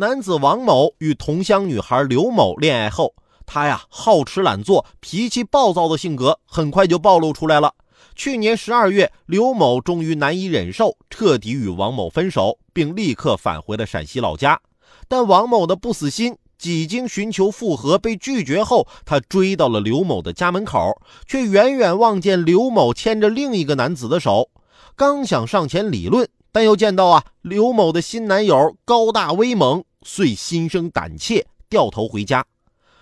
男子王某与同乡女孩刘某恋爱后，他呀好吃懒做、脾气暴躁的性格很快就暴露出来了。去年十二月，刘某终于难以忍受，彻底与王某分手，并立刻返回了陕西老家。但王某的不死心，几经寻求复合被拒绝后，他追到了刘某的家门口，却远远望见刘某牵着另一个男子的手，刚想上前理论。但又见到啊，刘某的新男友高大威猛，遂心生胆怯，掉头回家。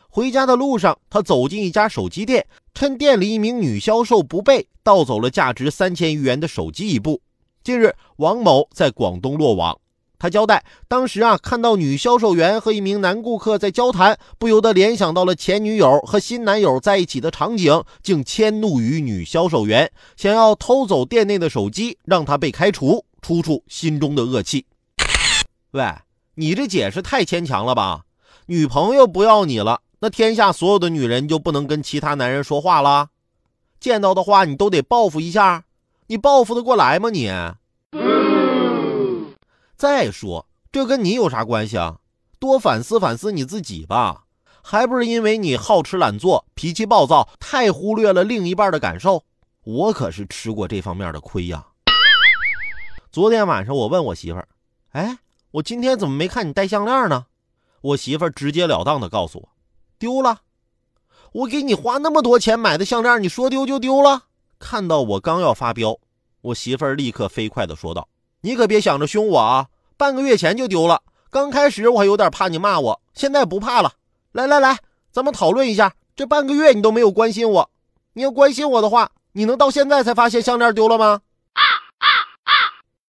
回家的路上，他走进一家手机店，趁店里一名女销售不备，盗走了价值三千余元的手机一部。近日，王某在广东落网。他交代，当时啊，看到女销售员和一名男顾客在交谈，不由得联想到了前女友和新男友在一起的场景，竟迁怒于女销售员，想要偷走店内的手机，让她被开除。出出心中的恶气。喂，你这解释太牵强了吧？女朋友不要你了，那天下所有的女人就不能跟其他男人说话了？见到的话你都得报复一下，你报复得过来吗？你？再说这跟你有啥关系啊？多反思反思你自己吧，还不是因为你好吃懒做、脾气暴躁，太忽略了另一半的感受。我可是吃过这方面的亏呀。昨天晚上我问我媳妇儿：“哎，我今天怎么没看你戴项链呢？”我媳妇儿直截了当的告诉我：“丢了。”我给你花那么多钱买的项链，你说丢就丢了？看到我刚要发飙，我媳妇儿立刻飞快的说道：“你可别想着凶我啊！半个月前就丢了。刚开始我还有点怕你骂我，现在不怕了。来来来，咱们讨论一下，这半个月你都没有关心我。你要关心我的话，你能到现在才发现项链丢了吗？”